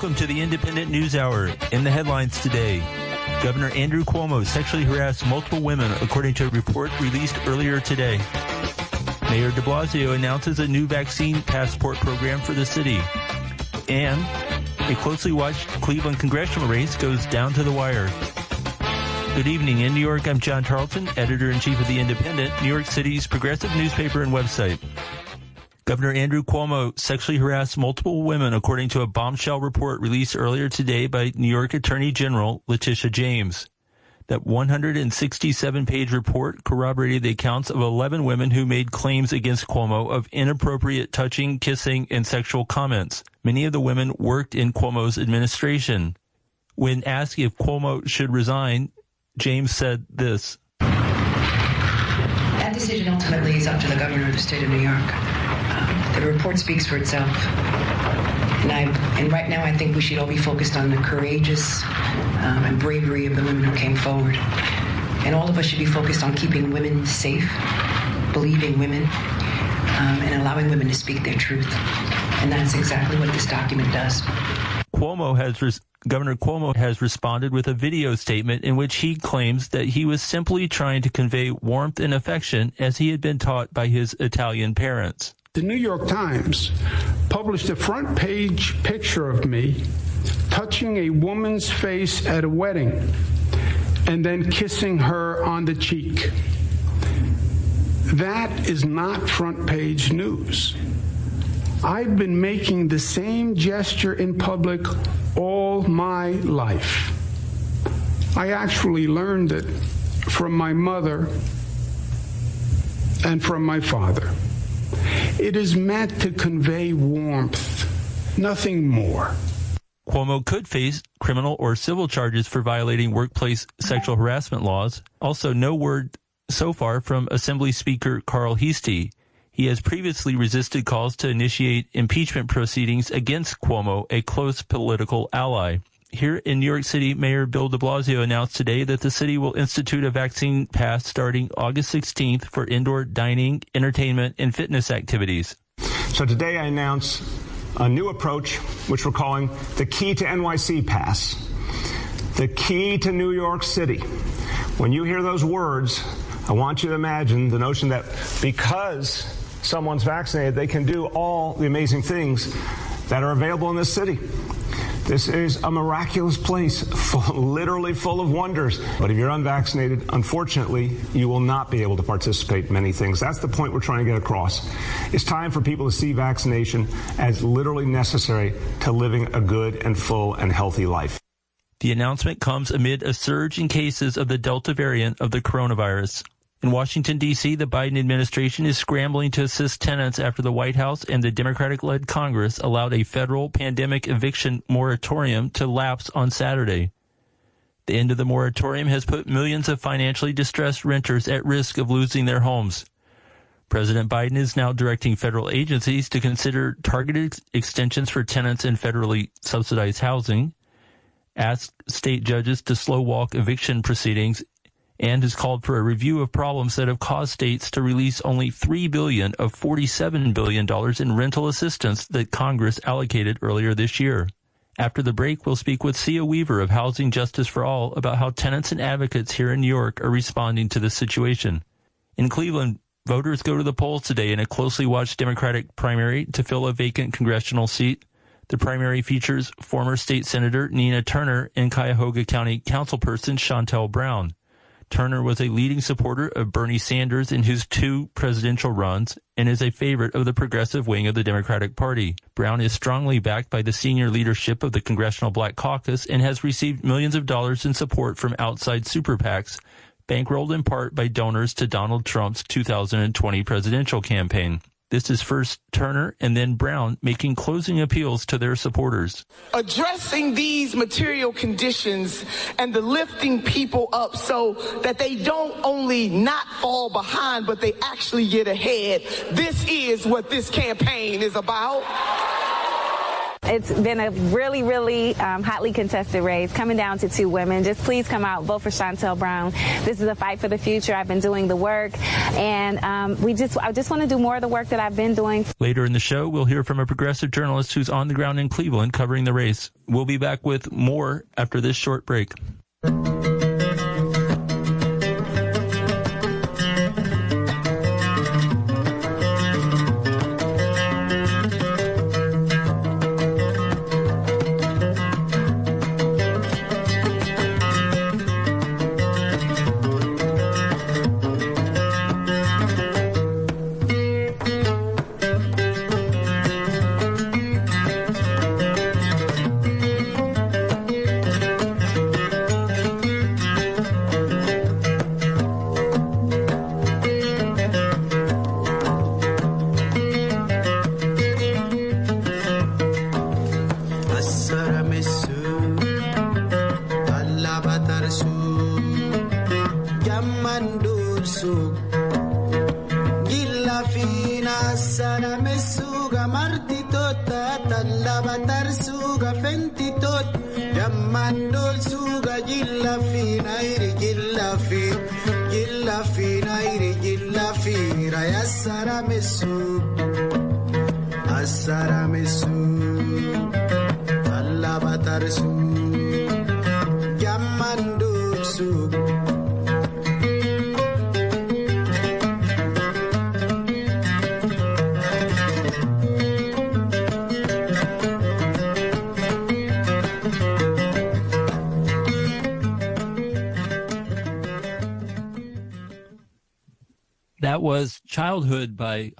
Welcome to the Independent News Hour. In the headlines today, Governor Andrew Cuomo sexually harassed multiple women, according to a report released earlier today. Mayor de Blasio announces a new vaccine passport program for the city. And a closely watched Cleveland congressional race goes down to the wire. Good evening. In New York, I'm John Tarleton, editor in chief of The Indypendent, New York City's progressive newspaper and website. Governor Andrew Cuomo sexually harassed multiple women, according to a bombshell report released earlier today by New York Attorney General Letitia James. That 167 page report corroborated the accounts of 11 women who made claims against Cuomo of inappropriate touching, kissing, and sexual comments. Many of the women worked in Cuomo's administration. When asked if Cuomo should resign, James said this. That decision ultimately is up to the governor of the state of New York. The report speaks for itself. And, I, and right now, I think we should all be focused on the courageous um, and bravery of the women who came forward. And all of us should be focused on keeping women safe, believing women, um, and allowing women to speak their truth. And that's exactly what this document does. Cuomo has res- Governor Cuomo has responded with a video statement in which he claims that he was simply trying to convey warmth and affection as he had been taught by his Italian parents. The New York Times published a front page picture of me touching a woman's face at a wedding and then kissing her on the cheek. That is not front page news. I've been making the same gesture in public all my life. I actually learned it from my mother and from my father. It is meant to convey warmth, nothing more. Cuomo could face criminal or civil charges for violating workplace sexual harassment laws. Also, no word so far from Assembly Speaker Carl Heastie. He has previously resisted calls to initiate impeachment proceedings against Cuomo, a close political ally. Here in New York City, Mayor Bill de Blasio announced today that the city will institute a vaccine pass starting August 16th for indoor dining, entertainment, and fitness activities. So today I announce a new approach, which we're calling the Key to NYC Pass. The key to New York City. When you hear those words, I want you to imagine the notion that because someone's vaccinated, they can do all the amazing things that are available in this city. This is a miraculous place, full, literally full of wonders. But if you're unvaccinated, unfortunately, you will not be able to participate in many things. That's the point we're trying to get across. It's time for people to see vaccination as literally necessary to living a good and full and healthy life. The announcement comes amid a surge in cases of the Delta variant of the coronavirus. In Washington, D.C., the Biden administration is scrambling to assist tenants after the White House and the Democratic led Congress allowed a federal pandemic eviction moratorium to lapse on Saturday. The end of the moratorium has put millions of financially distressed renters at risk of losing their homes. President Biden is now directing federal agencies to consider targeted extensions for tenants in federally subsidized housing, ask state judges to slow walk eviction proceedings and has called for a review of problems that have caused states to release only 3 billion of $47 billion in rental assistance that Congress allocated earlier this year. After the break, we'll speak with Sia Weaver of Housing Justice for All about how tenants and advocates here in New York are responding to the situation. In Cleveland, voters go to the polls today in a closely watched Democratic primary to fill a vacant congressional seat. The primary features former state senator Nina Turner and Cuyahoga County councilperson Shontel Brown. Turner was a leading supporter of Bernie Sanders in his two presidential runs and is a favorite of the progressive wing of the Democratic Party. Brown is strongly backed by the senior leadership of the Congressional Black Caucus and has received millions of dollars in support from outside super PACs, bankrolled in part by donors to Donald Trump's 2020 presidential campaign. This is first Turner and then Brown making closing appeals to their supporters. Addressing these material conditions and the lifting people up so that they don't only not fall behind, but they actually get ahead. This is what this campaign is about. It's been a really, really um, hotly contested race, coming down to two women. Just please come out, vote for Shontel Brown. This is a fight for the future. I've been doing the work, and um, we just, I just want to do more of the work that I've been doing. Later in the show, we'll hear from a progressive journalist who's on the ground in Cleveland covering the race. We'll be back with more after this short break.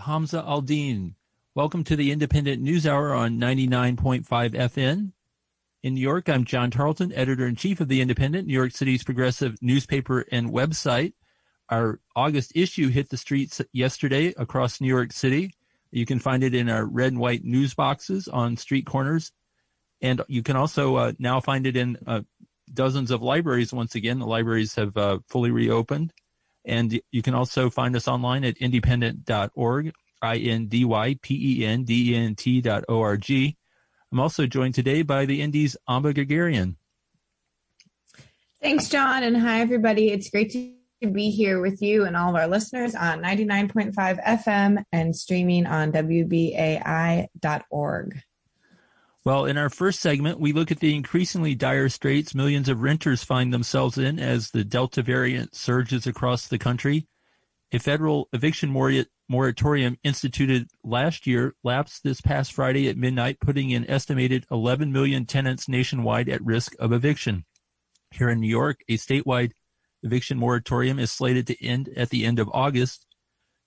Hamza Aldine. Welcome to the Independent News Hour on 99.5 FN. In New York, I'm John Tarleton, editor in chief of The Indypendent, New York City's progressive newspaper and website. Our August issue hit the streets yesterday across New York City. You can find it in our red and white news boxes on street corners. And you can also uh, now find it in uh, dozens of libraries. Once again, the libraries have uh, fully reopened. And you can also find us online at indypendent.org, I-N-D-Y-P-E-N-D-E-N-T dot O-R-G. I'm also joined today by the Indies Amba Guerguerian. Thanks, John, and hi, everybody. It's great to be here with you and all of our listeners on 99.5 FM and streaming on WBAI.org. Well, in our first segment, we look at the increasingly dire straits millions of renters find themselves in as the Delta variant surges across the country. A federal eviction moratorium instituted last year lapsed this past Friday at midnight, putting an estimated 11 million tenants nationwide at risk of eviction. Here in New York, a statewide eviction moratorium is slated to end at the end of August.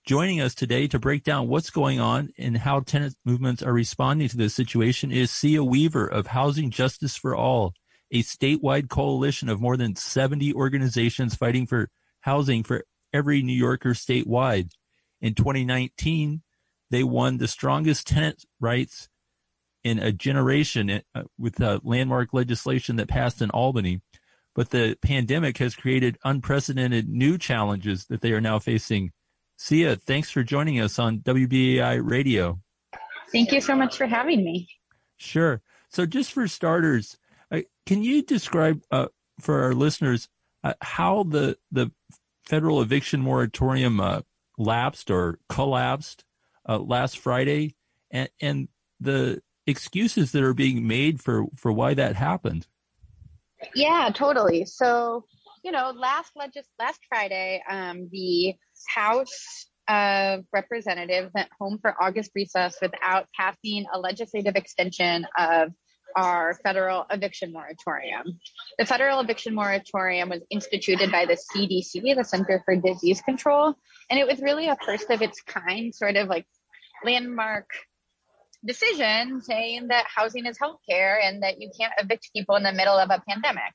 Joining us today to break down what's going on and how tenant movements are responding to this situation is Sia Weaver of Housing Justice for All, a statewide coalition of more than 70 organizations fighting for housing for every New Yorker statewide. In 2019, they won the strongest tenant rights in a generation uh, with the landmark legislation that passed in Albany. But the pandemic has created unprecedented new challenges that they are now facing Sia, thanks for joining us on WBAI Radio. Thank you so much for having me. Sure. So, just for starters, uh, can you describe uh, for our listeners uh, how the the federal eviction moratorium uh, lapsed or collapsed uh, last Friday, and, and the excuses that are being made for for why that happened? Yeah, totally. So, you know, last legis- last Friday, um, the House of Representatives went home for August recess without passing a legislative extension of our federal eviction moratorium. The federal eviction moratorium was instituted by the CDC, the Center for Disease Control, and it was really a first of its kind, sort of like landmark decision saying that housing is healthcare and that you can't evict people in the middle of a pandemic.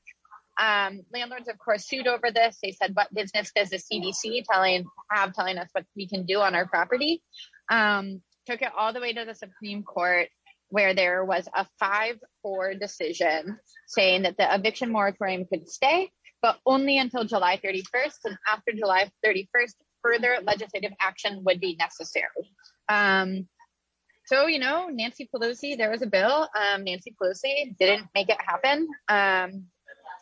Um, landlords, of course, sued over this. They said, "What business does the CDC telling have telling us what we can do on our property?" Um, took it all the way to the Supreme Court, where there was a five-four decision saying that the eviction moratorium could stay, but only until July 31st, and after July 31st, further legislative action would be necessary. Um, so you know, Nancy Pelosi, there was a bill. Um, Nancy Pelosi didn't make it happen. Um,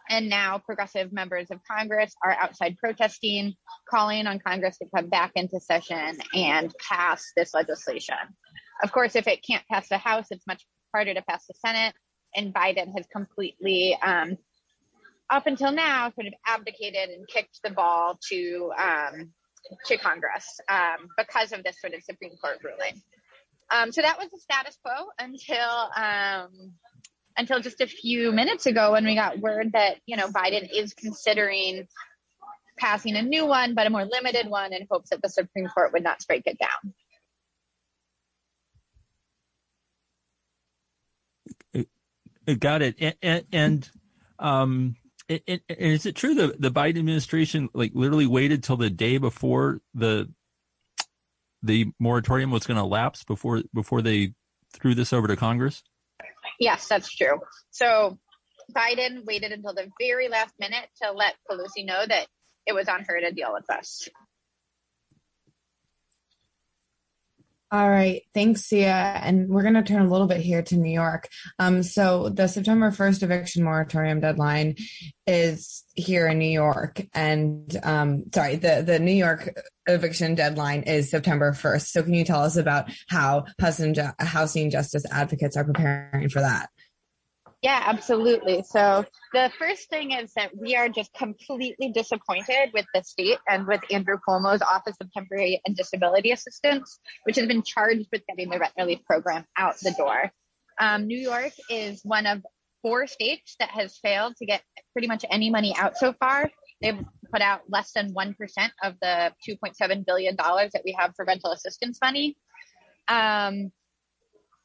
and now progressive members of Congress are outside protesting, calling on Congress to come back into session and pass this legislation. Of course, if it can't pass the House, it's much harder to pass the Senate. And Biden has completely, um, up until now, sort of abdicated and kicked the ball to um, to Congress um, because of this sort of Supreme Court ruling. Um, so that was the status quo until um, until just a few minutes ago when we got word that you know Biden is considering passing a new one, but a more limited one, in hopes that the Supreme Court would not strike it down. Got it. And, and, and um, it, it, is it true that the Biden administration like literally waited till the day before the the moratorium was going to lapse before before they threw this over to Congress? Yes, that's true. So Biden waited until the very last minute to let Pelosi know that it was on her to deal with this. All right. Thanks, Sia. And we're going to turn a little bit here to New York. Um, so the September 1st eviction moratorium deadline is here in New York. And um, sorry, the, the New York eviction deadline is September 1st. So can you tell us about how housing justice advocates are preparing for that? Yeah, absolutely. So the first thing is that we are just completely disappointed with the state and with Andrew Cuomo's Office of Temporary and Disability Assistance, which has been charged with getting the rent relief program out the door. Um, New York is one of four states that has failed to get pretty much any money out so far. They've put out less than 1% of the $2.7 billion that we have for rental assistance money. Um,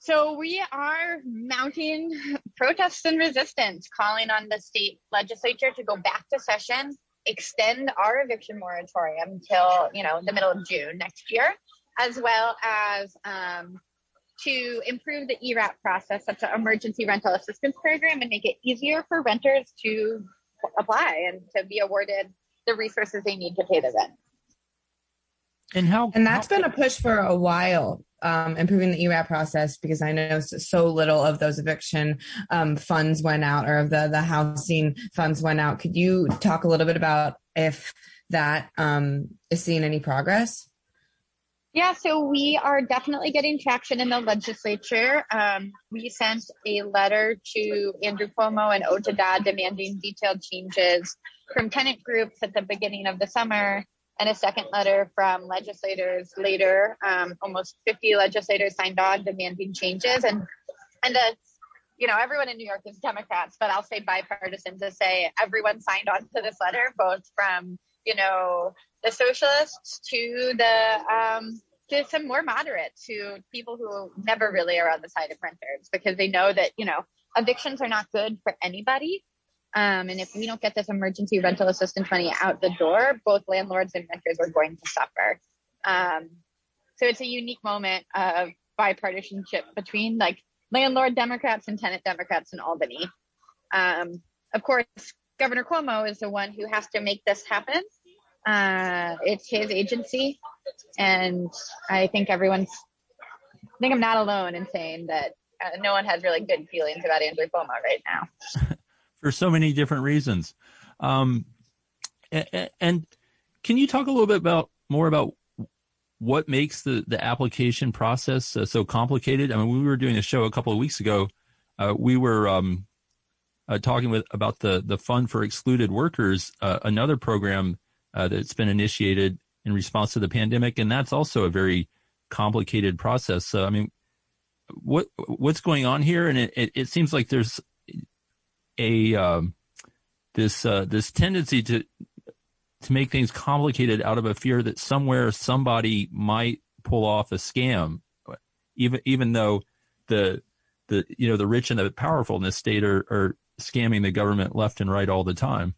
so we are mounting protests and resistance, calling on the state legislature to go back to session, extend our eviction moratorium until you know the middle of June next year, as well as um, to improve the ERAP process, such an emergency rental assistance program, and make it easier for renters to apply and to be awarded the resources they need to pay the rent. And how? And that's how, been a push for a while um, improving the ERAP process because I know so little of those eviction um, funds went out or of the, the housing funds went out. Could you talk a little bit about if that um, is seeing any progress? Yeah, so we are definitely getting traction in the legislature. Um, we sent a letter to Andrew Cuomo and OTDA demanding detailed changes from tenant groups at the beginning of the summer and a second letter from legislators later. Um, almost 50 legislators signed on demanding changes, and and uh, you know everyone in New York is Democrats, but I'll say bipartisan to say everyone signed on to this letter, both from you know the socialists to the um, to some more moderate to people who never really are on the side of renters because they know that you know evictions are not good for anybody um, and if we don't get this emergency rental assistance money out the door, both landlords and renters are going to suffer. Um, so it's a unique moment of bipartisanship between like landlord Democrats and tenant Democrats in Albany. Um, of course, Governor Cuomo is the one who has to make this happen. Uh, it's his agency, and I think everyone's. I think I'm not alone in saying that uh, no one has really good feelings about Andrew Cuomo right now. for so many different reasons. Um, and, can you talk a little bit about more about what makes the, the application process uh, so complicated? I mean, we were doing a show a couple of weeks ago. Uh, we were um, uh, talking with about the the Fund for Excluded Workers, uh, another program uh, that's been initiated in response to the pandemic, and that's also a very complicated process. So, I mean, what what's going on here? And it, it, it seems like there's a um, this uh, this tendency to to make things complicated out of a fear that somewhere somebody might pull off a scam, even even though the the you know the rich and the powerful in this state are, are scamming the government left and right all the time.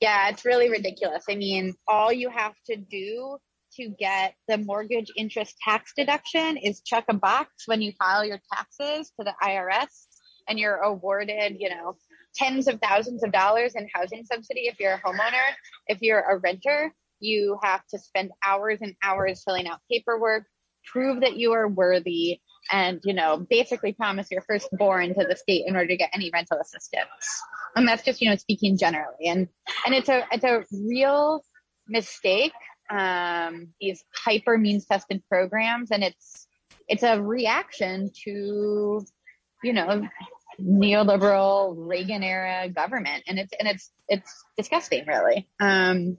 Yeah, it's really ridiculous. I mean, all you have to do to get the mortgage interest tax deduction is check a box when you file your taxes to the IRS and you're awarded, you know, tens of thousands of dollars in housing subsidy if you're a homeowner. If you're a renter, you have to spend hours and hours filling out paperwork. prove that you are worthy and you know basically promise your firstborn to the state in order to get any rental assistance and that's just you know speaking generally and and it's a it's a real mistake um, these hyper means tested programs and it's it's a reaction to you know neoliberal Reagan era government. And it's and it's it's disgusting really. Um,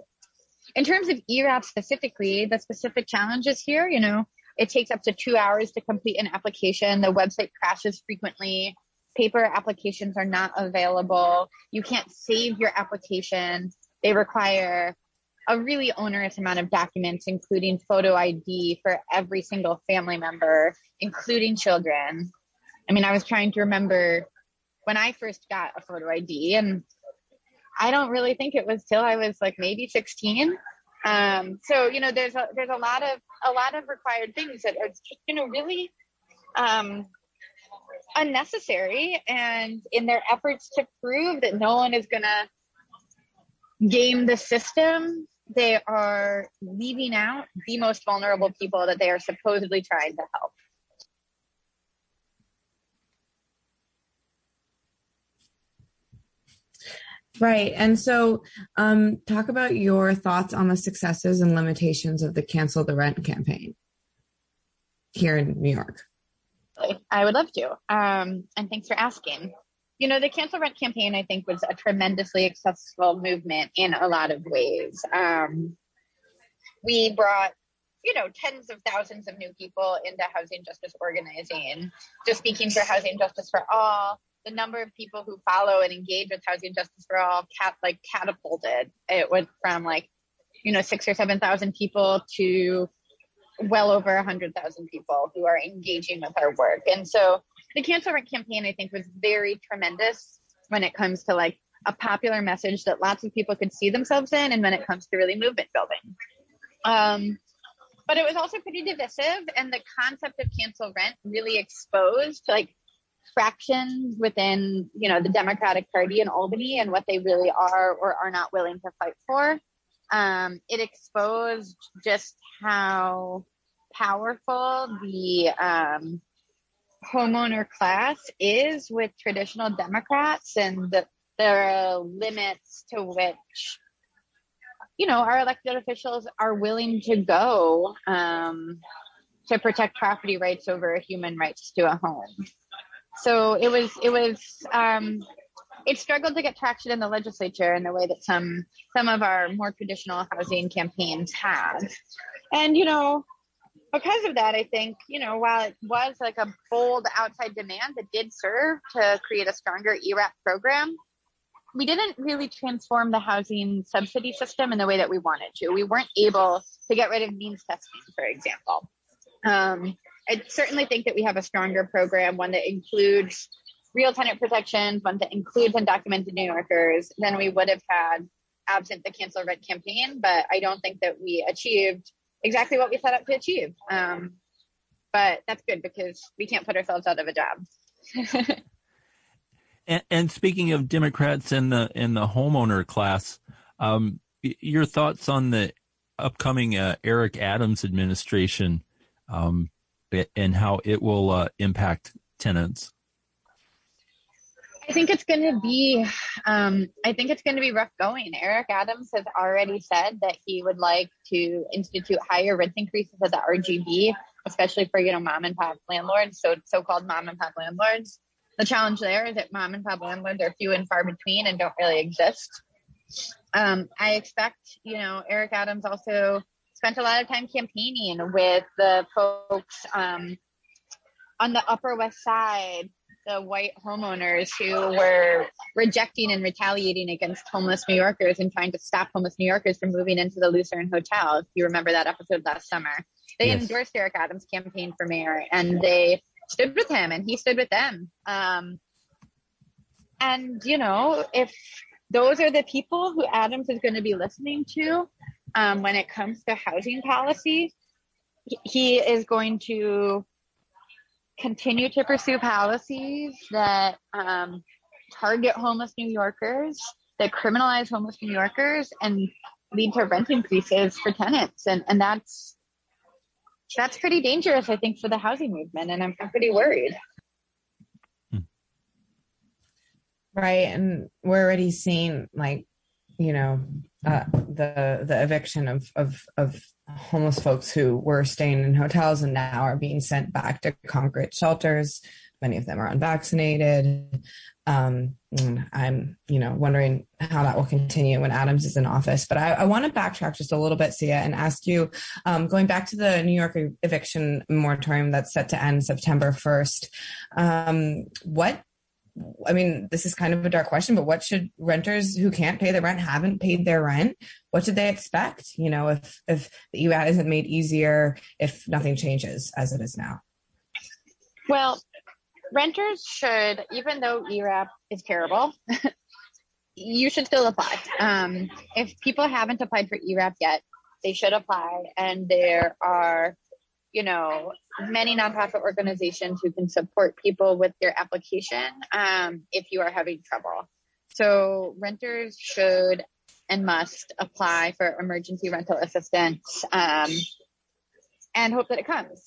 in terms of ERAP specifically the specific challenges here you know it takes up to two hours to complete an application. The website crashes frequently. Paper applications are not available. You can't save your application. They require a really onerous amount of documents, including photo ID for every single family member, including children. I mean, I was trying to remember when I first got a photo ID, and I don't really think it was till I was like maybe 16. Um, so you know, there's a there's a lot of a lot of required things that are you know really um, unnecessary, and in their efforts to prove that no one is gonna game the system they are leaving out the most vulnerable people that they are supposedly trying to help. Right. And so, um, talk about your thoughts on the successes and limitations of the Cancel the Rent campaign here in New York. I would love to. Um, and thanks for asking you know, the cancel rent campaign, I think, was a tremendously successful movement in a lot of ways. Um, we brought, you know, tens of thousands of new people into housing justice organizing. Just speaking for Housing Justice for All, the number of people who follow and engage with Housing Justice for All cat like catapulted. It went from like, you know, six or seven thousand people to well over a hundred thousand people who are engaging with our work. And so the cancel rent campaign, I think, was very tremendous when it comes to like a popular message that lots of people could see themselves in, and when it comes to really movement building. Um, but it was also pretty divisive, and the concept of cancel rent really exposed like fractions within you know the Democratic Party in Albany and what they really are or are not willing to fight for. Um, it exposed just how powerful the um, homeowner class is with traditional Democrats and the, are limits to which, you know, our elected officials are willing to go um, to protect property rights over human rights to a home. So it was, it was, um, it struggled to get traction in the legislature in the way that some some of our more traditional housing campaigns have. And you know, because of that, I think, you know, while it was like a bold outside demand that did serve to create a stronger ERAP program, we didn't really transform the housing subsidy system in the way that we wanted to. We weren't able to get rid of means testing, for example. Um, I certainly think that we have a stronger program, one that includes real tenant protections, one that includes undocumented New Yorkers than we would have had absent the cancel rent campaign. But I don't think that we achieved exactly what we set out to achieve. Um, but that's good because we can't put ourselves out of a job. and, and, speaking of Democrats and the in the homeowner class, um, your thoughts on the upcoming uh, Eric Adams administration um, and how it will uh, impact tenants? I think it's going to be, um, I think it's going to be rough going. Eric Adams has already said that he would like to institute higher rent increases at the RGB, especially for, you know, mom and pop landlords, so so-called mom and pop landlords. The challenge there is that mom and pop landlords are few and far between and don't really exist. Um, I expect, you know, Eric Adams also spent a lot of time campaigning with the folks um, on the Upper West Side the white homeowners who were rejecting and retaliating against homeless New Yorkers and trying to stop homeless New Yorkers from moving into the Lucerne Hotel. If you remember that episode last summer, they yes. endorsed Eric Adams' campaign for mayor and they stood with him and he stood with them. Um, and, you know, if those are the people who Adams is going to be listening to um, when it comes to housing policy, he is going to continue to pursue policies that um, target homeless New Yorkers, that criminalize homeless New Yorkers, and lead to rent increases for tenants. And and that's that's pretty dangerous, I think, for the housing movement. And I'm, I'm pretty worried. Right. And we're already seeing like, you know, uh, the the eviction of, of of homeless folks who were staying in hotels and now are being sent back to concrete shelters. Many of them are unvaccinated. Um, I'm, you know, wondering how that will continue when Adams is in office. But I, I want to backtrack just a little bit, Sia, and ask you, um, going back to the New York eviction moratorium that's set to end September 1st, um, what I mean, this is kind of a dark question, but what should renters who can't pay the rent, haven't paid their rent, what should they expect? You know, if if the ERAP isn't made easier, if nothing changes as it is now. Well, renters should, even though ERAP is terrible, you should still apply. Um, if people haven't applied for ERAP yet, they should apply, and there are you know, many nonprofit organizations who can support people with their application um, if you are having trouble. So renters should and must apply for emergency rental assistance um, and hope that it comes.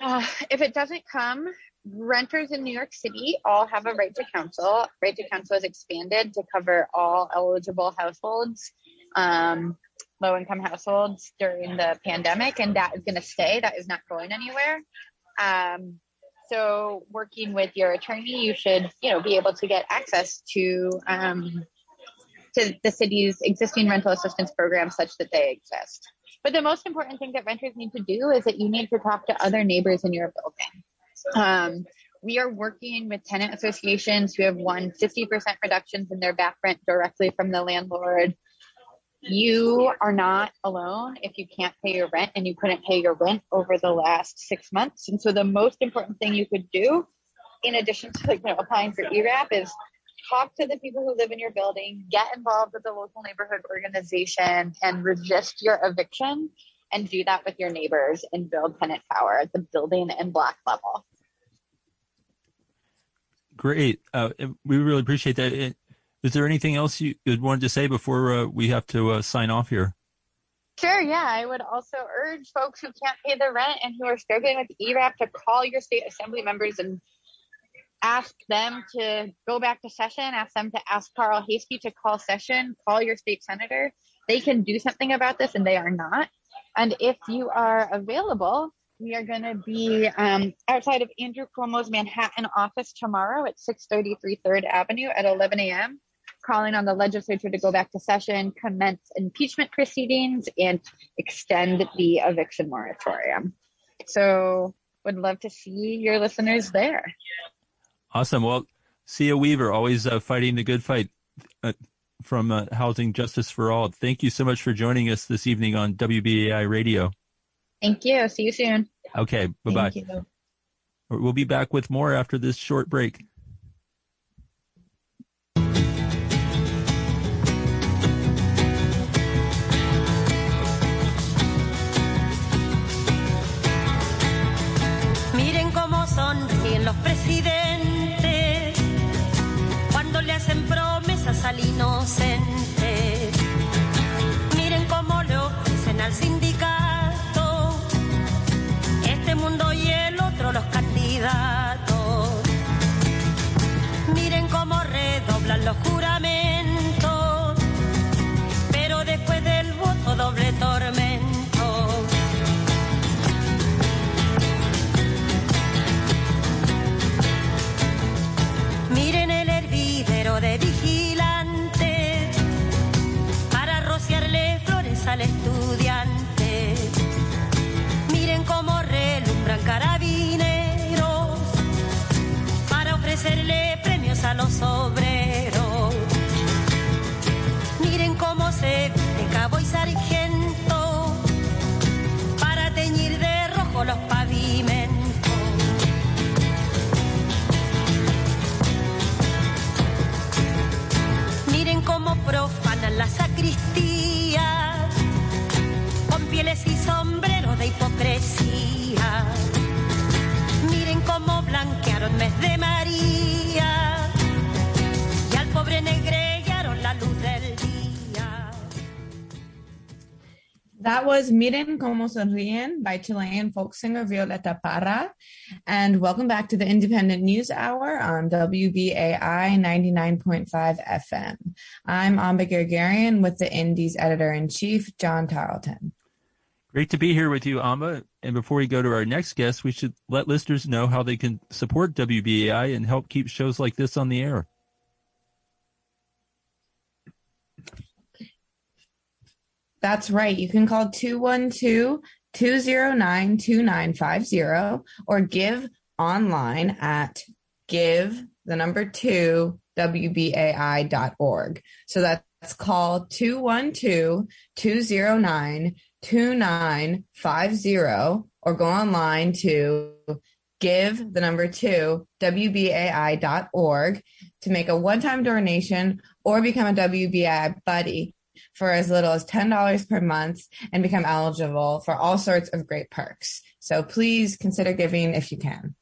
Uh, if it doesn't come, renters in New York City all have a right to counsel. Right to counsel is expanded to cover all eligible households. Um, low income households during the pandemic, and that is going to stay. That is not going anywhere. Um, so, working with your attorney, you should, you know, be able to get access to um, to the city's existing rental assistance programs, such that they exist. But the most important thing that renters need to do is that you need to talk to other neighbors in your building. Um, we are working with tenant associations who have won 50% reductions in their back rent directly from the landlord you are not alone if you can't pay your rent and you couldn't pay your rent over the last six months. And so the most important thing you could do, in addition to like you know, applying for ERAP, is talk to the people who live in your building, get involved with the local neighborhood organization, and resist your eviction. And do that with your neighbors and build tenant power at the building and block level. Great. Uh, we really appreciate that. Is there anything else you wanted to say before uh, we have to uh, sign off here? Sure, yeah. I would also urge folks who can't pay their rent and who are struggling with ERAP to call your state assembly members and ask them to go back to session, ask them to ask Carl Heastie to call session, call your state senator. They can do something about this and they are not. And if you are available, we are going to be um, outside of Andrew Cuomo's Manhattan office tomorrow at 633 3rd Avenue at 11 a.m calling on the legislature to go back to session, commence impeachment proceedings, and extend the eviction moratorium. So, would love to see your listeners there. Awesome. Well, Sia Weaver, always uh, fighting the good fight uh, from uh, Housing Justice for All. Thank you so much for joining us this evening on WBAI Radio. Thank you. See you soon. Okay. Bye bye. We'll be back with more after this short break. Promesas al carabineros para ofrecerle premios a los obreros. Miren cómo se viste cabo y sargento para teñir de rojo los pavimentos. cómo profanan la sacristía con pieles y sombreros de hipocresía. De María y al pobre negrearon la luz del día. That was Miren Como Sonríen by Chilean folk singer Violeta Parra. And welcome back to the Independent News Hour on WBAI 99.5 FM. I'm Amba Guerguerian with the Indies editor in chief, John Tarleton. Great to be here with you, Amba. And before we go to our next guest, we should let listeners know how they can support WBAI and help keep shows like this on the air. That's right. You can call 212 209 2950 or give online at give the number two WBAI.org. So that's call 212 209 2950 or go online to give the number two WBAI.org to make a one time donation or become a WBAI buddy for as little as $10 per month and become eligible for all sorts of great perks. So please consider giving if you can.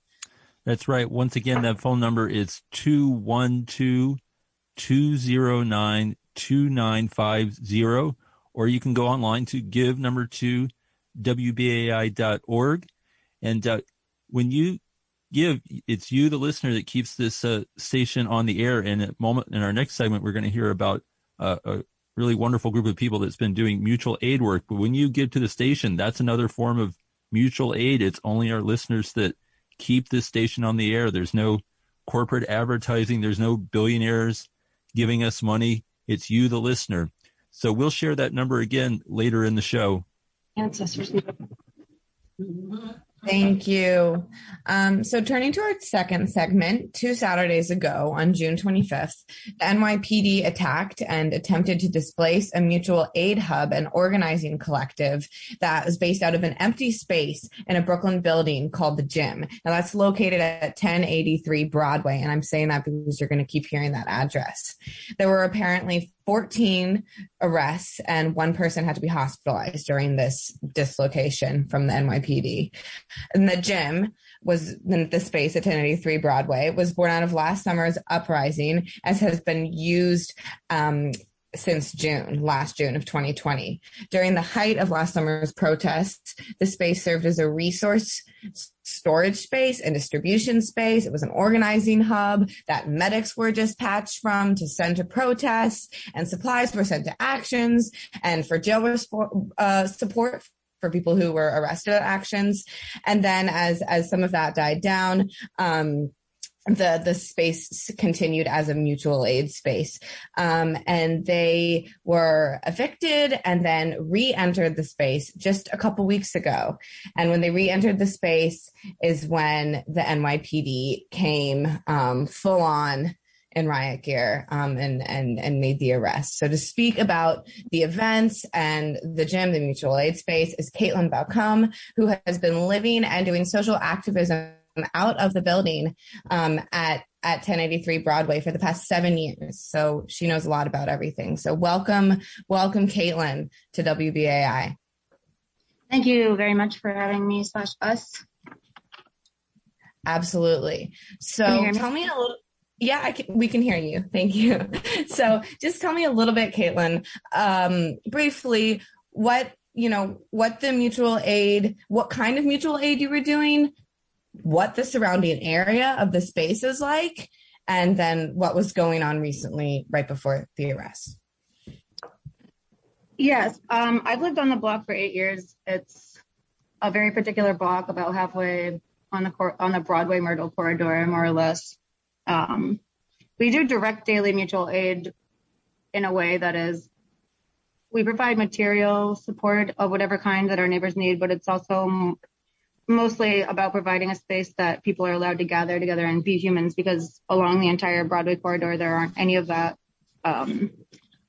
That's right. Once again, that phone number is 212 209 2950, or you can go online to give number two WBAI.org. And uh, when you give, it's you, the listener, that keeps this uh, station on the air. And at moment in our next segment, we're going to hear about uh, a really wonderful group of people that's been doing mutual aid work. But when you give to the station, that's another form of mutual aid. It's only our listeners that keep this station on the air. There's no corporate advertising. There's no billionaires giving us money. It's you, the listener. So we'll share that number again later in the show. Ancestors. Thank you. Um, so, turning to our second segment, two Saturdays ago on June 25th, the NYPD attacked and attempted to displace a mutual aid hub and organizing collective that was based out of an empty space in a Brooklyn building called the Gym. Now, that's located at 1083 Broadway. And I'm saying that because you're going to keep hearing that address. There were apparently 14 arrests and one person had to be hospitalized during this dislocation from the NYPD. And the gym was in the space at 1083 Broadway was born out of last summer's uprising as has been used um, since June, last June of 2020. During the height of last summer's protests, the space served as a resource storage space and distribution space. It was an organizing hub that medics were dispatched from to send to protests, and supplies were sent to actions and for jail uh, support for people who were arrested at actions. And then as as some of that died down, um, the the space continued as a mutual aid space um, and they were evicted and then re-entered the space just a couple weeks ago and when they re-entered the space is when the nypd came um, full on in riot gear um, and and and made the arrest. So to speak about the events and the gym, the mutual aid space, is Caitlin Balcom, who has been living and doing social activism out of the building um, at at 1083 Broadway for the past seven years. So she knows a lot about everything. So welcome, welcome, Caitlin, to WBAI. Thank you very much for having me slash us. Absolutely. So me? tell me a little. Yeah, can, we can hear you. Thank you. So just tell me a little bit, Caitlin, um, briefly, what you know, what the mutual aid, what kind of mutual aid you were doing, what the surrounding area of the space is like, and then what was going on recently right before the arrest. Yes, um, I've lived on the block for eight years. It's a very particular block, about halfway on the cor- on the Broadway Myrtle corridor, more or less. Um, we do direct daily mutual aid in a way that is we provide material support of whatever kind that our neighbors need, but it's also mostly about providing a space that people are allowed to gather together and be humans because along the entire Broadway corridor, there aren't any of that. Um,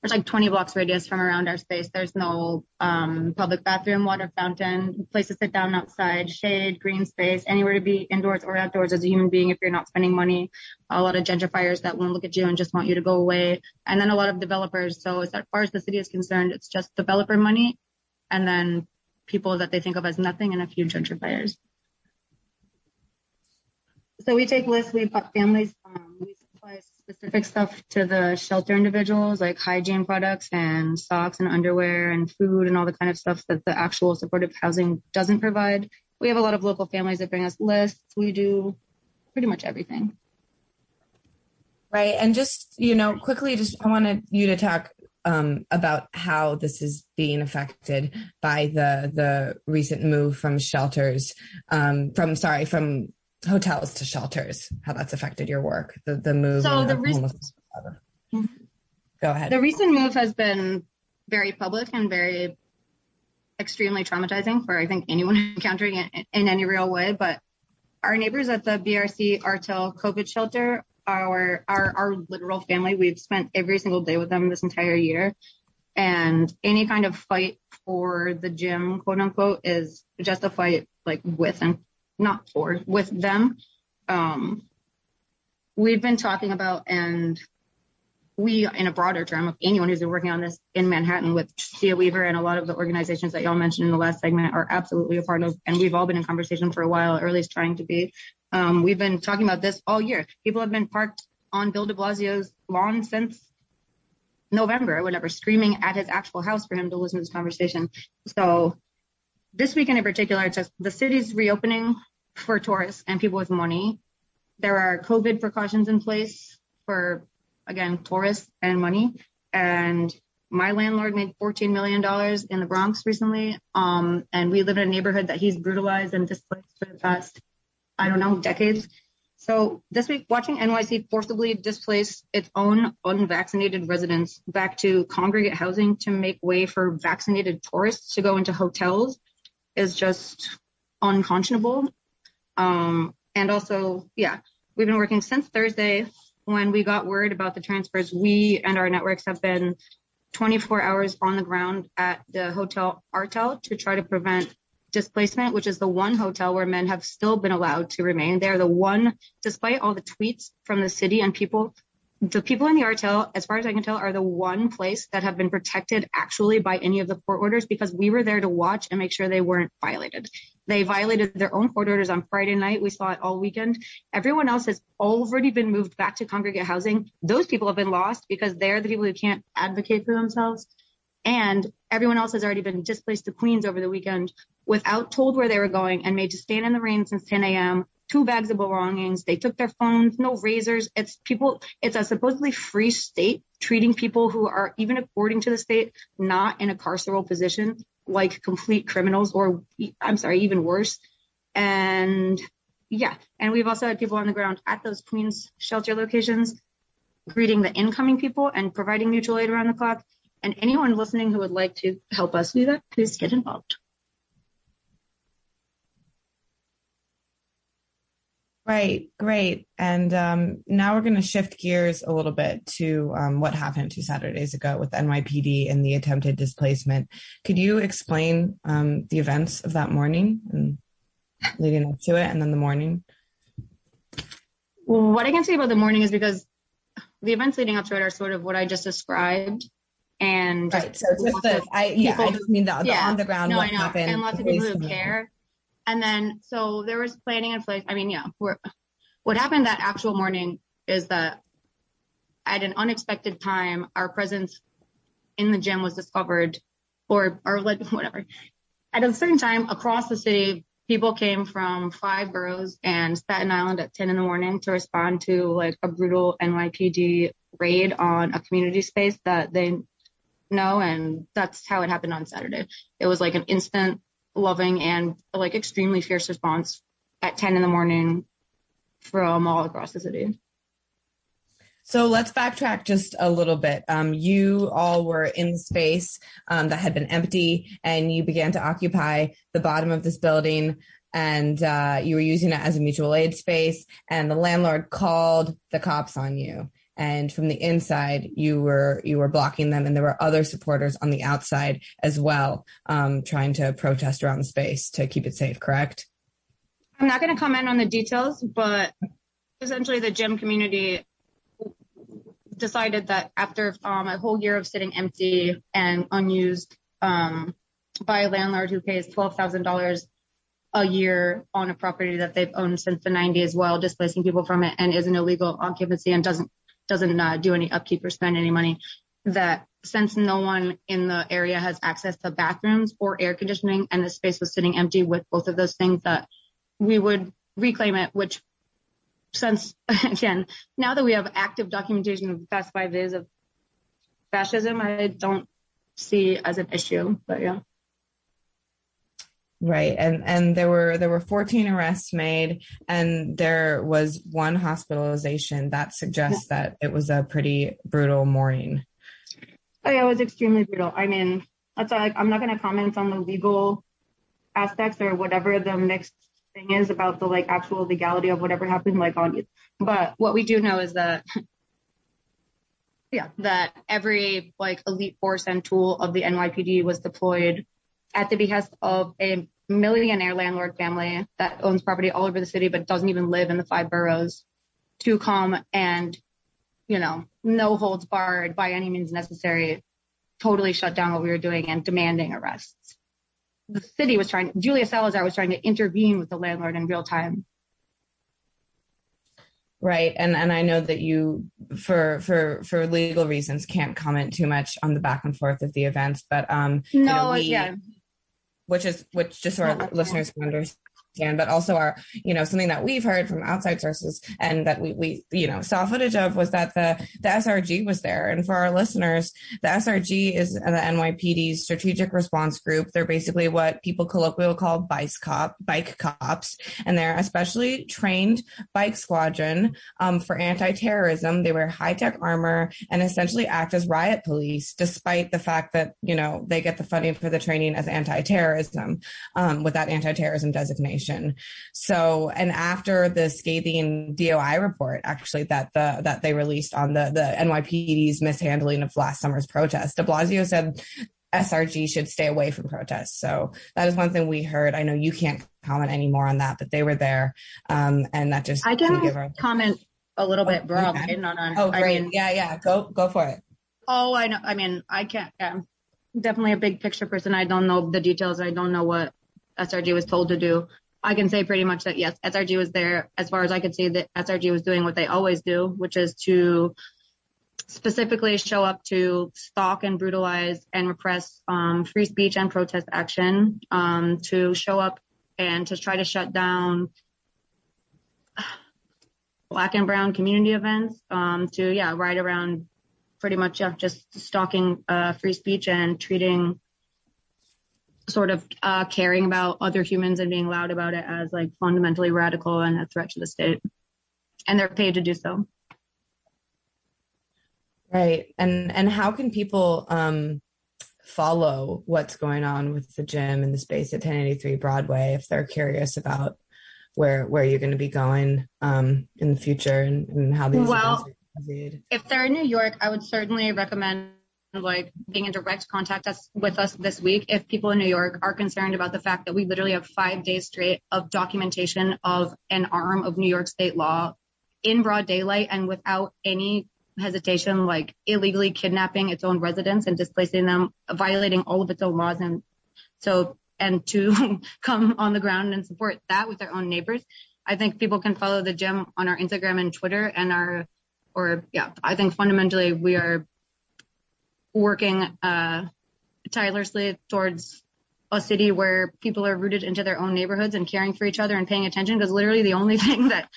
there's like 20 blocks radius from around our space. There's no um, public bathroom, water fountain, place to sit down outside, shade, green space, anywhere to be indoors or outdoors as a human being if you're not spending money. A lot of gentrifiers that won't look at you and just want you to go away. And then a lot of developers. So as far as the city is concerned, it's just developer money and then people that they think of as nothing and a few gentrifiers. So we take lists, we put families, specific stuff to the shelter individuals, like hygiene products and socks and underwear and food and all the kind of stuff that the actual supportive housing doesn't provide. We have a lot of local families that bring us lists. We do pretty much everything. Right. And just, you know, quickly, just I wanted you to talk um, about how this is being affected by the the recent move from shelters, um, from sorry, from hotels to shelters. How that's affected your work, the the move. So the recent, mm-hmm. go ahead. The recent move has been very public and very extremely traumatizing for I think anyone encountering it in any real way. But our neighbors at the BRC Artel COVID shelter our our our literal family. We've spent every single day with them this entire year. And any kind of fight for the gym, quote unquote, is just a fight like with and not for with them. Um, we've been talking about and we, in a broader term, of anyone who's been working on this in Manhattan with Sia Weaver and a lot of the organizations that y'all mentioned in the last segment are absolutely a part of, and we've all been in conversation for a while, or at least trying to be. Um, we've been talking about this all year. People have been parked on Bill de Blasio's lawn since November or whatever, screaming at his actual house for him to listen to this conversation. So this weekend in particular, just the city's reopening for tourists and people with money. There are COVID precautions in place for, again, tourists and money. And my landlord made $14 million in the Bronx recently. Um, and we live in a neighborhood that he's brutalized and displaced for the past I don't know, decades. So this week, watching NYC forcibly displace its own unvaccinated residents back to congregate housing to make way for vaccinated tourists to go into hotels is just unconscionable. Um, and also, yeah, we've been working since Thursday when we got word about the transfers. We and our networks have been 24 hours on the ground at the hotel Artel to try to prevent displacement, which is the one hotel where men have still been allowed to remain. They're the one, despite all the tweets from the city and people, the people in the Artel, as far as I can tell, are the one place that have been protected actually by any of the court orders because we were there to watch and make sure they weren't violated. They violated their own court orders on Friday night. We saw it all weekend. Everyone else has already been moved back to congregate housing. Those people have been lost because they're the people who can't advocate for themselves. And everyone else has already been displaced to Queens over the weekend without told where they were going and made to stand in the rain since 10 a.m. Two bags of belongings. They took their phones, no razors. It's people, it's a supposedly free state treating people who are, even according to the state, not in a carceral position like complete criminals or, I'm sorry, even worse. And yeah, and we've also had people on the ground at those Queens shelter locations greeting the incoming people and providing mutual aid around the clock. And anyone listening who would like to help us do that, please get involved. Right, great. And um, now we're going to shift gears a little bit to um, what happened two Saturdays ago with NYPD and the attempted displacement. Could you explain um, the events of that morning and leading up to it, and then the morning? Well, what I can say about the morning is because the events leading up to it are sort of what I just described. And right, so just the, I, yeah, people, I just mean the, the yeah, on the ground, no, what happened. And lots of people who care and then, so there was planning in place. I mean, yeah, what happened that actual morning is that at an unexpected time, our presence in the gym was discovered or, or whatever. At a certain time across the city, people came from five boroughs and Staten Island at 10 in the morning to respond to like a brutal NYPD raid on a community space that they know. And that's how it happened on Saturday. It was like an instant loving and like extremely fierce response at 10 in the morning from all across the city. So let's backtrack just a little bit. Um, you all were in the space um, that had been empty, and you began to occupy the bottom of this building, and uh, you were using it as a mutual aid space. And the landlord called the cops on you and from the inside you were you were blocking them and there were other supporters on the outside as well um, trying to protest around the space to keep it safe correct? I'm not going to comment on the details but essentially the gym community decided that after um, a whole year of sitting empty and unused um, by a landlord who pays $12000 a year on a property that they've owned since the 90s while displacing people from it and is an illegal occupancy and doesn't doesn't uh, do any upkeep or spend any money. That since no one in the area has access to bathrooms or air conditioning, and the space was sitting empty with both of those things, that we would reclaim it. Which, since again, now that we have active documentation of the past five days of fascism, I don't see as an issue. But yeah. Right. And and there were there were 14 arrests made and there was one hospitalization that suggests that it was a pretty brutal morning. Oh yeah, it was extremely brutal. I mean, that's like I'm not gonna comment on the legal aspects or whatever the mixed thing is about the like actual legality of whatever happened like on you. But what we do know is that yeah, that every like elite force and tool of the NYPD was deployed at the behest of a millionaire landlord family that owns property all over the city but doesn't even live in the five boroughs to come and, you know, no holds barred by any means necessary, totally shut down what we were doing and demanding arrests. The city was trying, Julia Salazar was trying to intervene with the landlord in real time. Right. And and I know that you for for for legal reasons can't comment too much on the back and forth of the events, but um no, you know, we, yeah which is which just so our oh, listeners can understand but also our you know something that we've heard from outside sources and that we we you know saw footage of was that the the SRG was there. And for our listeners the SRG is the NYPD's strategic response group. They're basically what people colloquially call bike cop bike cops. And they're especially trained bike squadron um, for anti-terrorism. They wear high-tech armor and essentially act as riot police despite the fact that you know they get the funding for the training as anti-terrorism um, with that anti-terrorism designation so, and after the scathing DOI report, actually that the that they released on the the NYPD's mishandling of last summer's protest, De Blasio said SRG should stay away from protests. So that is one thing we heard. I know you can't comment anymore on that, but they were there, um, and that just I can give our- comment a little bit broadly. Okay. Not on, oh, great. I mean, yeah, yeah. Go go for it. Oh, I know. I mean, I can't. Yeah, definitely a big picture person. I don't know the details. I don't know what SRG was told to do. I can say pretty much that yes, SRG was there. As far as I could see that SRG was doing what they always do, which is to specifically show up to stalk and brutalize and repress um, free speech and protest action, um, to show up and to try to shut down black and brown community events, um, to yeah, ride around pretty much yeah, just stalking uh, free speech and treating sort of uh, caring about other humans and being loud about it as like fundamentally radical and a threat to the state. And they're paid to do so. Right. And and how can people um, follow what's going on with the gym and the space at 1083 Broadway if they're curious about where where you're going to be going um, in the future and, and how these well, if they're in New York, I would certainly recommend like being in direct contact us, with us this week if people in New York are concerned about the fact that we literally have five days straight of documentation of an arm of New York state law in broad daylight and without any hesitation, like illegally kidnapping its own residents and displacing them, violating all of its own laws. And so, and to come on the ground and support that with their own neighbors. I think people can follow the gym on our Instagram and Twitter and our, or yeah, I think fundamentally we are working uh, tirelessly towards a city where people are rooted into their own neighborhoods and caring for each other and paying attention because literally the only thing that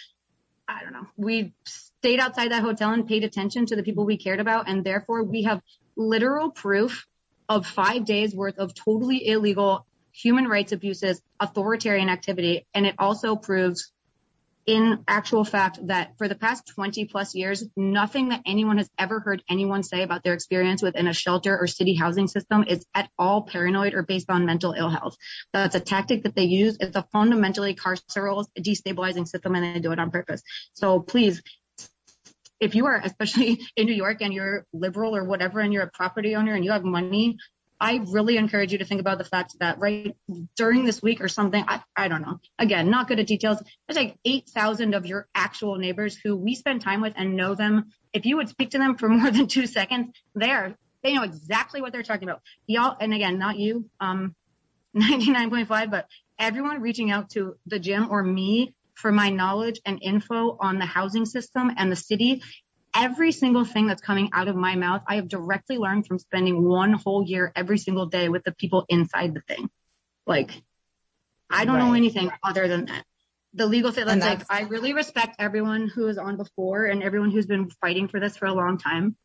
I don't know, we stayed outside that hotel and paid attention to the people we cared about and therefore we have literal proof of five days worth of totally illegal human rights abuses, authoritarian activity, and it also proves in actual fact that for the past 20 plus years, nothing that anyone has ever heard anyone say about their experience within a shelter or city housing system is at all paranoid or based on mental ill health. That's a tactic that they use. It's a fundamentally carceral destabilizing system and they do it on purpose. So please, if you are especially in New York and you're liberal or whatever and you're a property owner and you have money, I really encourage you to think about the fact that right during this week or something, I, I don't know. Again, not good at details. There's like 8,000 of your actual neighbors who we spend time with and know them. If you would speak to them for more than two seconds, they're, they know exactly what they're talking about. Y'all, and again, not you, um, 99.5, but everyone reaching out to the gym or me for my knowledge and info on the housing system and the city every single thing that's coming out of my mouth, I have directly learned from spending one whole year every single day with the people inside the thing. Like, I don't know anything other than that. The legal thing, that's like, I really respect everyone who is on before and everyone who's been fighting for this for a long time.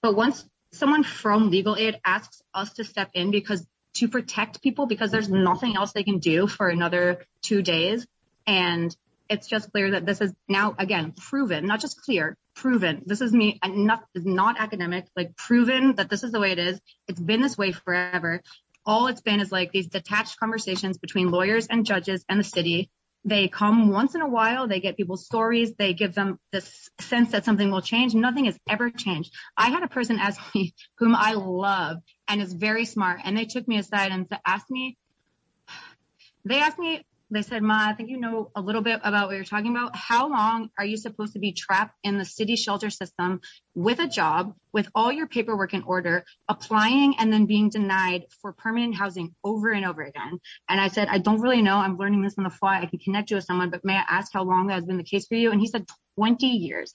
But once someone from legal aid asks us to step in because to protect people because there's nothing else they can do for another two days. And it's just clear that this is now again proven, not just clear, proven. This is me and not not academic, like proven that this is the way it is. It's been this way forever. All it's been is like these detached conversations between lawyers and judges and the city. They come once in a while, they get people's stories, they give them this sense that something will change. Nothing has ever changed. I had a person ask me, whom I love and is very smart, and they took me aside and asked me, they asked me, they said, Ma, I think you know a little bit about what you're talking about. How long are you supposed to be trapped in the city shelter system with a job, with all your paperwork in order, applying and then being denied for permanent housing over and over again? And I said, I don't really know. I'm learning this on the fly. I can connect you with someone, but may I ask how long that has been the case for you? And he said 20 years.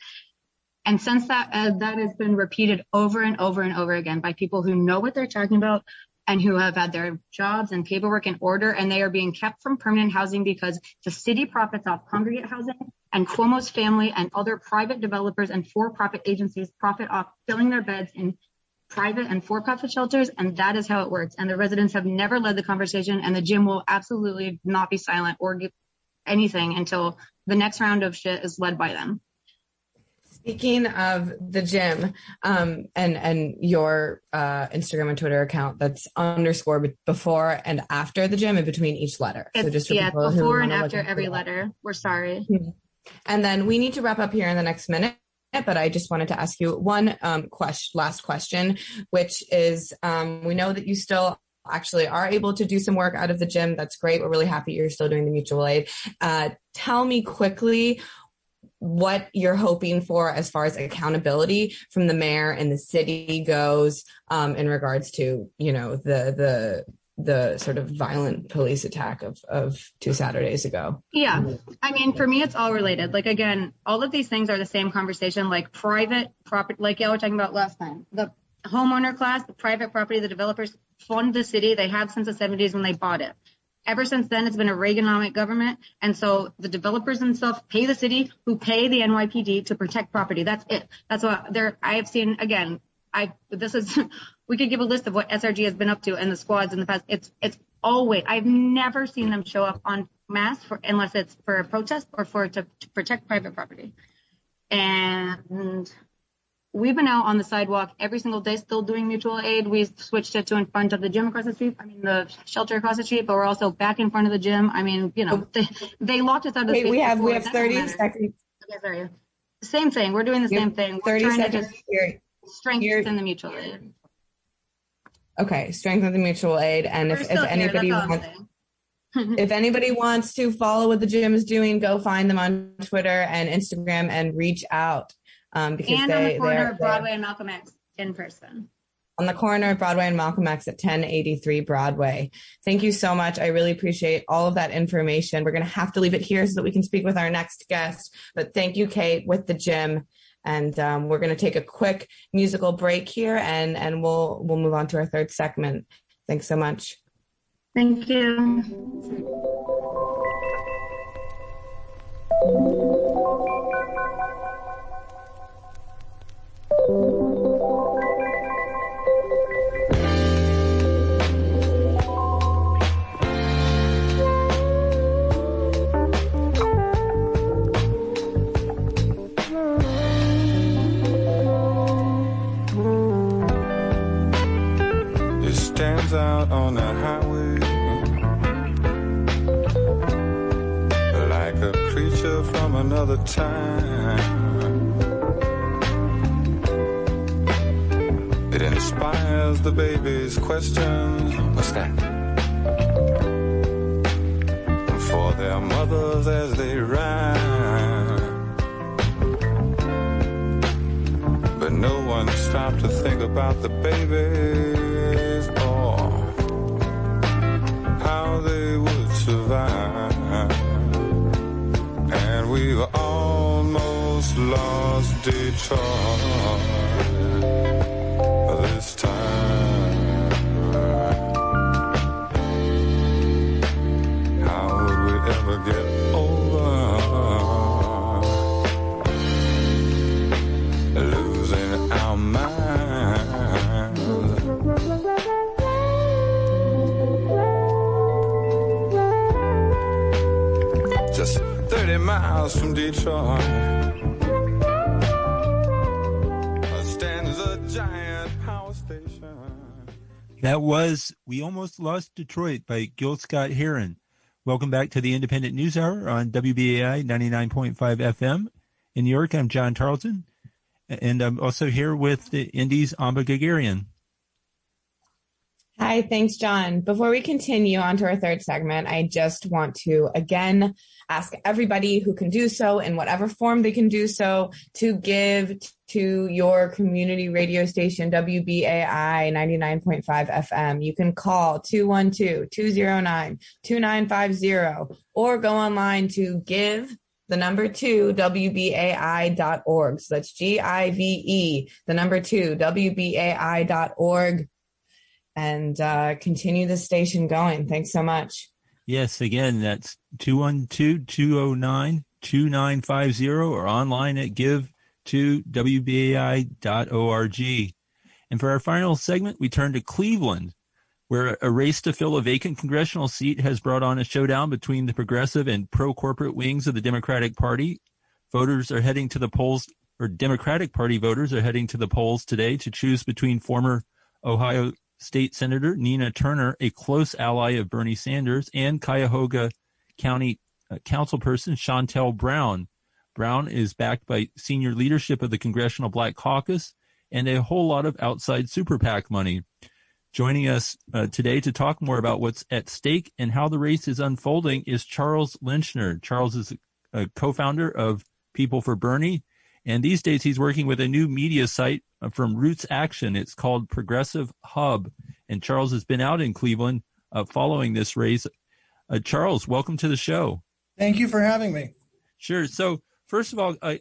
And since that, uh, that has been repeated over and over and over again by people who know what they're talking about and who have had their jobs and paperwork in order, and they are being kept from permanent housing because the city profits off congregate housing and Cuomo's family and other private developers and for-profit agencies profit off filling their beds in private and for-profit shelters, and that is how it works. And the residents have never led the conversation, and the gym will absolutely not be silent or give anything until the next round of shit is led by them. Speaking of the gym, um, and and your uh, Instagram and Twitter account, that's underscore before and after the gym, and between each letter. It's, just for yeah, before and after every that. letter. We're sorry. And then we need to wrap up here in the next minute. But I just wanted to ask you one um, question, last question, which is um, we know that you still actually are able to do some work out of the gym. That's great. We're really happy you're still doing the mutual aid. Uh, tell me quickly what you're hoping for as far as accountability from the mayor and the city goes um, in regards to you know the the the sort of violent police attack of of two Saturdays ago. Yeah. I mean, for me, it's all related. Like, again, all of these things are the same conversation, like private property, like y'all were talking about last time. The homeowner class, the private property, the developers fund the city. They have since the 70s when they bought it. Ever since then, it's been a Reaganomic government. And so the developers themselves pay the city who pay the NYPD to protect property. That's it. That's what there, I have seen, again, I, this is, we could give a list of what SRG has been up to and the squads in the past. It's, it's always, I've never seen them show up on mass for, unless it's for a protest or for, to, to protect private property. And we've been out on the sidewalk every single day still doing mutual aid. We switched it to in front of the gym across the street. I mean, the shelter across the street, but we're also back in front of the gym. I mean, you know, they, they locked us out of the Wait, we have we have 30 seconds. Okay, sorry. Same thing. We're doing the same thing. We're 30 trying to seconds here. strengthen the mutual aid. Okay, strengthen the mutual aid, and We're if, if anybody That's all I'm wants, if anybody wants to follow what the gym is doing, go find them on Twitter and Instagram and reach out um, because and they on the corner of Broadway and Malcolm X in person. on the corner of Broadway and Malcolm X at 1083 Broadway. Thank you so much. I really appreciate all of that information. We're going to have to leave it here so that we can speak with our next guest. But thank you, Kate, with the gym. And um, we're going to take a quick musical break here, and and we'll we'll move on to our third segment. Thanks so much. Thank you. We Almost Lost Detroit by Gil Scott Heron. Welcome back to the Indypendent News Hour on WBAI 99.5 FM. In New York, I'm John Tarleton, and I'm also here with the Indies Amba Guerguerian. Hi, thanks, John. Before we continue on to our third segment, I just want to again ask everybody who can do so in whatever form they can do so to give to your community radio station, WBAI 99.5 FM. You can call 212-209-2950 or go online to give the number two, WBAI.org. So that's G-I-V-E, the number two, WBAI.org and uh, continue the station going. Thanks so much. Yes, again, that's 212-209-2950 or online at give to WBAI.org. And for our final segment, we turn to Cleveland, where a race to fill a vacant congressional seat has brought on a showdown between the progressive and pro-corporate wings of the Democratic Party. Voters are heading to the polls, or Democratic Party voters are heading to the polls today to choose between former Ohio State Senator Nina Turner, a close ally of Bernie Sanders, and Cuyahoga County uh, Councilperson Shontel Brown. Brown is backed by senior leadership of the Congressional Black Caucus and a whole lot of outside super PAC money. Joining us uh, today to talk more about what's at stake and how the race is unfolding is Charles Lenchner. Charles is a co-founder of People for Bernie, and these days he's working with a new media site from Roots Action. It's called Progressive Hub, and Charles has been out in Cleveland uh, following this race. Uh, Charles, welcome to the show. Thank you for having me. Sure. So, first of all, uh,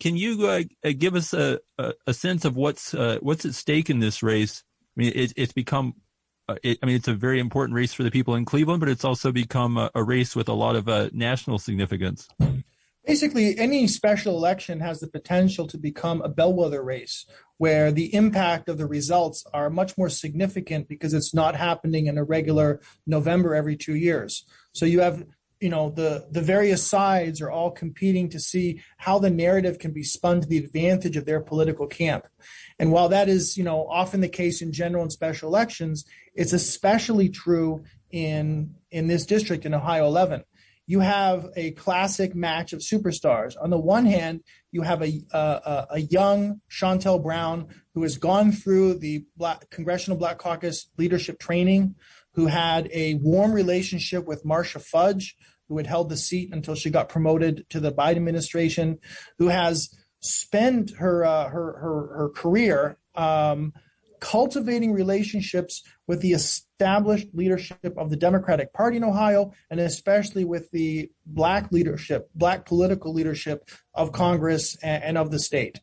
can you uh, give us a, a, a, sense of what's uh, what's at stake in this race? I mean, it, it's become, it, I mean, it's a very important race for the people in Cleveland, but it's also become a, a race with a lot of national significance basically any special election has the potential to become a bellwether race where the impact of the results are much more significant because it's not happening in a regular November every two years. So you have you know the the various sides are all competing to see how the narrative can be spun to the advantage of their political camp and while that is you know often the case in general and special elections it's especially true in in this district in ohio 11 you have a classic match of superstars. On the one hand, you have a, a, a young Shontel Brown who has gone through the Black, Congressional Black Caucus leadership training, who had a warm relationship with Marcia Fudge, who had held the seat until she got promoted to the Biden administration, who has spent her uh, her, her her career um, cultivating relationships with the established leadership of the Democratic Party in Ohio, and especially with the black leadership, black political leadership of Congress and, and of the state.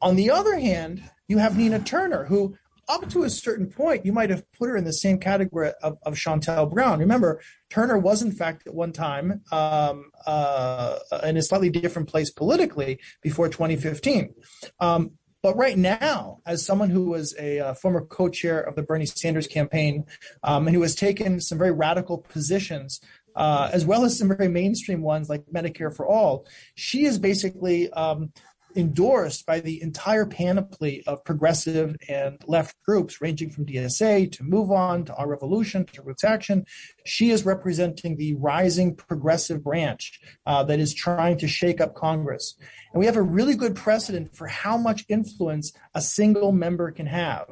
On the other hand, you have Nina Turner, who up to a certain point, you might have put her in the same category of, of Shontel Brown. Remember, Turner was, in fact, at one time um, uh, in a slightly different place politically before 2015. Um, but right now, as someone who was a uh, former co chair of the Bernie Sanders campaign um, and who has taken some very radical positions, uh, as well as some very mainstream ones like Medicare for All, she is basically um, endorsed by the entire panoply of progressive and left groups, ranging from DSA to Move On to Our Revolution to Roots Action. She is representing the rising progressive branch uh, that is trying to shake up Congress. And we have a really good precedent for how much influence a single member can have.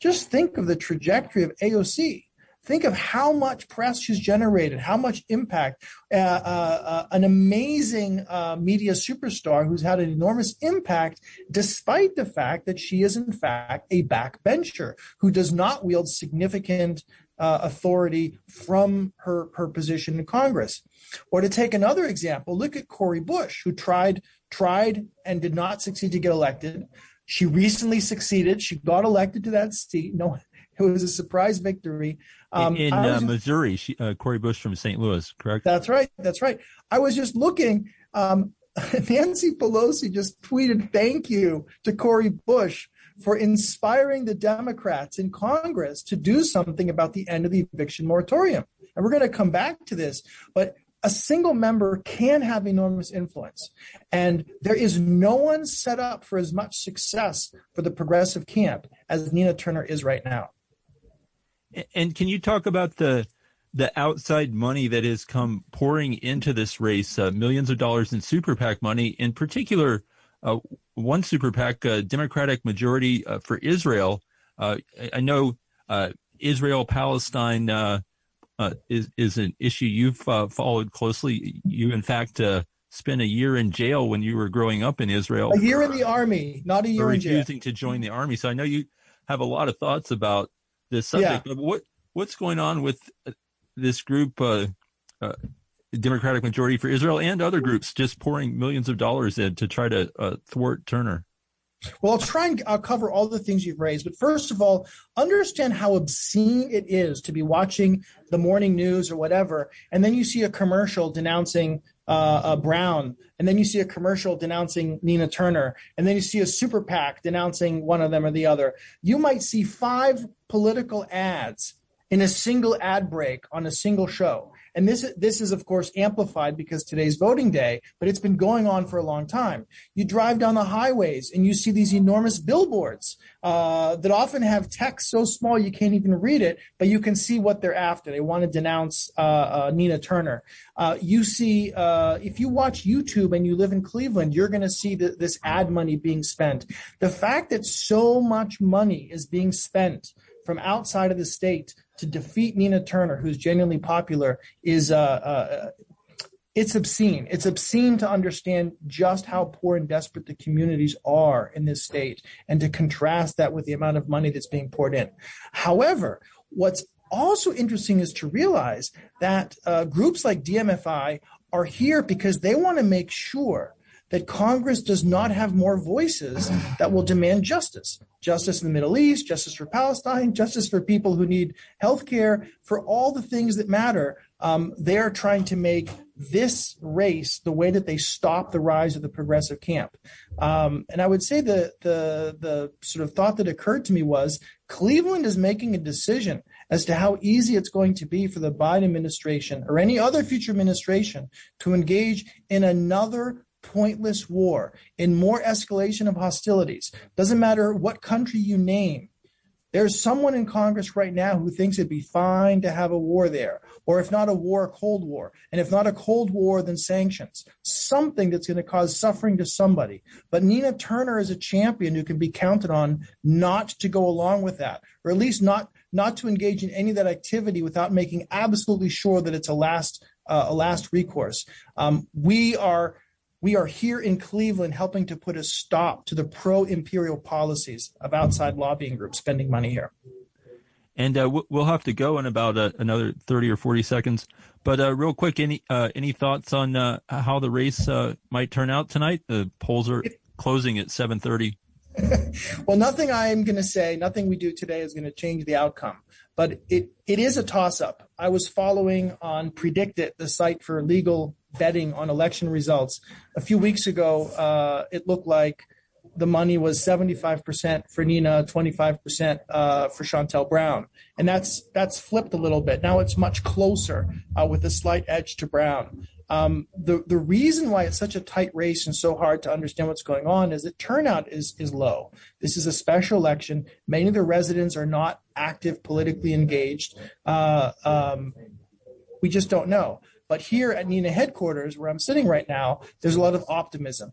Just think of the trajectory of AOC. Think of how much press she's generated, how much impact. Uh, uh, uh, an amazing uh, media superstar who's had an enormous impact, despite the fact that she is, in fact, a backbencher who does not wield significant uh, authority from her, her position in Congress. Or to take another example, look at Cori Bush, who tried tried and did not succeed to get elected. She recently succeeded. She got elected to that seat. No, it was a surprise victory. Um, in uh, Missouri, she, uh, Cori Bush from St. Louis, correct? That's right. That's right. I was just looking. Um, Nancy Pelosi just tweeted thank you to Cori Bush for inspiring the Democrats in Congress to do something about the end of the eviction moratorium. And we're going to come back to this, but a single member can have enormous influence. And there is no one set up for as much success for the progressive camp as Nina Turner is right now. And can you talk about the the outside money that has come pouring into this race, uh, millions of dollars in super PAC money, in particular, uh, one super PAC, uh, Democratic Majority uh, for Israel. Uh, I know uh, Israel Palestine is is an issue you've followed closely. You, in fact, spent a year in jail when you were growing up in Israel. A year in the army, not a year in jail. Refusing to join the army. So I know you have a lot of thoughts about this subject. Yeah. But what what's going on with this group, uh, uh, Democratic Majority for Israel, and other groups just pouring millions of dollars in to try to uh, thwart Turner? Well, I'll try and I'll cover all the things you've raised. But first of all, understand how obscene it is to be watching the morning news or whatever, and then you see a commercial denouncing uh, Brown, and then you see a commercial denouncing Nina Turner, and then you see a super PAC denouncing one of them or the other. You might see five political ads in a single ad break on a single show. And this, this is, of course, amplified because today's voting day, but it's been going on for a long time. You drive down the highways and you see these enormous billboards uh, that often have text so small you can't even read it, but you can see what they're after. They want to denounce uh, uh, Nina Turner. Uh, you see, uh, if you watch YouTube and you live in Cleveland, you're going to see the, this ad money being spent. The fact that so much money is being spent from outside of the state to defeat Nina Turner, who's genuinely popular, is uh, uh, it's obscene. It's obscene to understand just how poor and desperate the communities are in this state, and to contrast that with the amount of money that's being poured in. However, what's also interesting is to realize that uh, groups like DMFI are here because they want to make sure that Congress does not have more voices that will demand justice. Justice in the Middle East, justice for Palestine, justice for people who need health care, for all the things that matter. Um, they are trying to make this race the way that they stop the rise of the progressive camp. Um, and I would say the, the, the sort of thought that occurred to me was Cleveland is making a decision as to how easy it's going to be for the Biden administration or any other future administration to engage in another pointless war, in more escalation of hostilities. Doesn't matter what country you name. There's someone in Congress right now who thinks it'd be fine to have a war there, or if not a war, a Cold War. And if not a Cold War, then sanctions. Something that's going to cause suffering to somebody. But Nina Turner is a champion who can be counted on not to go along with that, or at least not not to engage in any of that activity without making absolutely sure that it's a last uh, a last recourse. Um, we are we are here in Cleveland helping to put a stop to the pro imperial policies of outside lobbying groups spending money here. And uh, we'll have to go in about uh, another 30 or 40 seconds. But uh, real quick, any uh, any thoughts on uh, how the race uh, might turn out tonight? The polls are closing at 7:30. well, nothing I am going to say, nothing we do today is going to change the outcome. But it, it is a toss up. I was following on PredictIt, the site for legal betting on election results. A few weeks ago, uh, it looked like the money was 75% for Nina, 25% uh, for Shontel Brown. And that's that's flipped a little bit. Now it's much closer uh, with a slight edge to Brown. Um, the the reason why it's such a tight race and so hard to understand what's going on is that turnout is is low. This is a special election. Many of the residents are not active politically engaged. Uh, um, we just don't know. But here at Nina headquarters, where I'm sitting right now, there's a lot of optimism.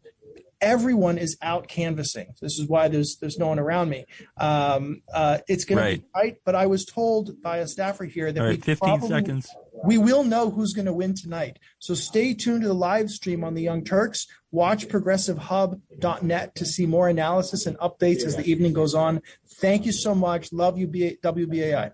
Everyone is out canvassing. This is why there's there's no one around me. Um, uh, it's going right. to be tight, but I was told by a staffer here that All right, we 15 probably, seconds. We will know who's going to win tonight. So stay tuned to the live stream on the Young Turks. Watch progressivehub.net to see more analysis and updates as the evening goes on. Thank you so much. Love you, WBAI.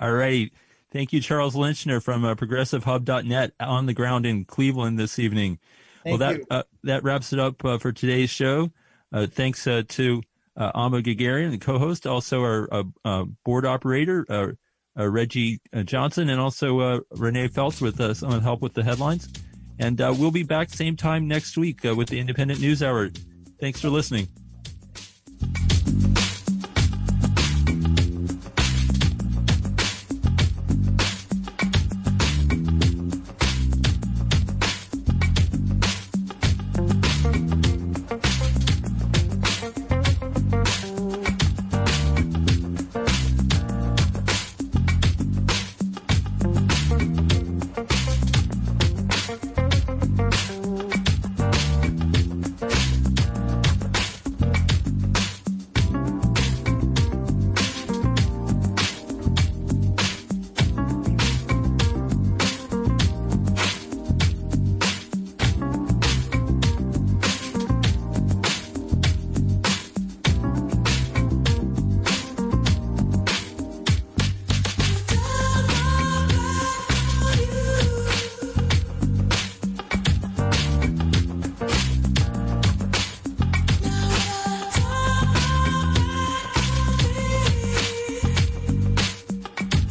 All right. Thank you, Charles Lenchner from uh, progressivehub.net on the ground in Cleveland this evening. Thank well, that uh, that wraps it up uh, for today's show. Uh, thanks uh, to uh, Amba Guerguerian, the co-host, also our uh, board operator uh, uh, Reggie uh, Johnson, and also uh, Renee Feltz with uh, some help with the headlines. And uh, we'll be back same time next week uh, with the Indypendent News Hour. Thanks for listening.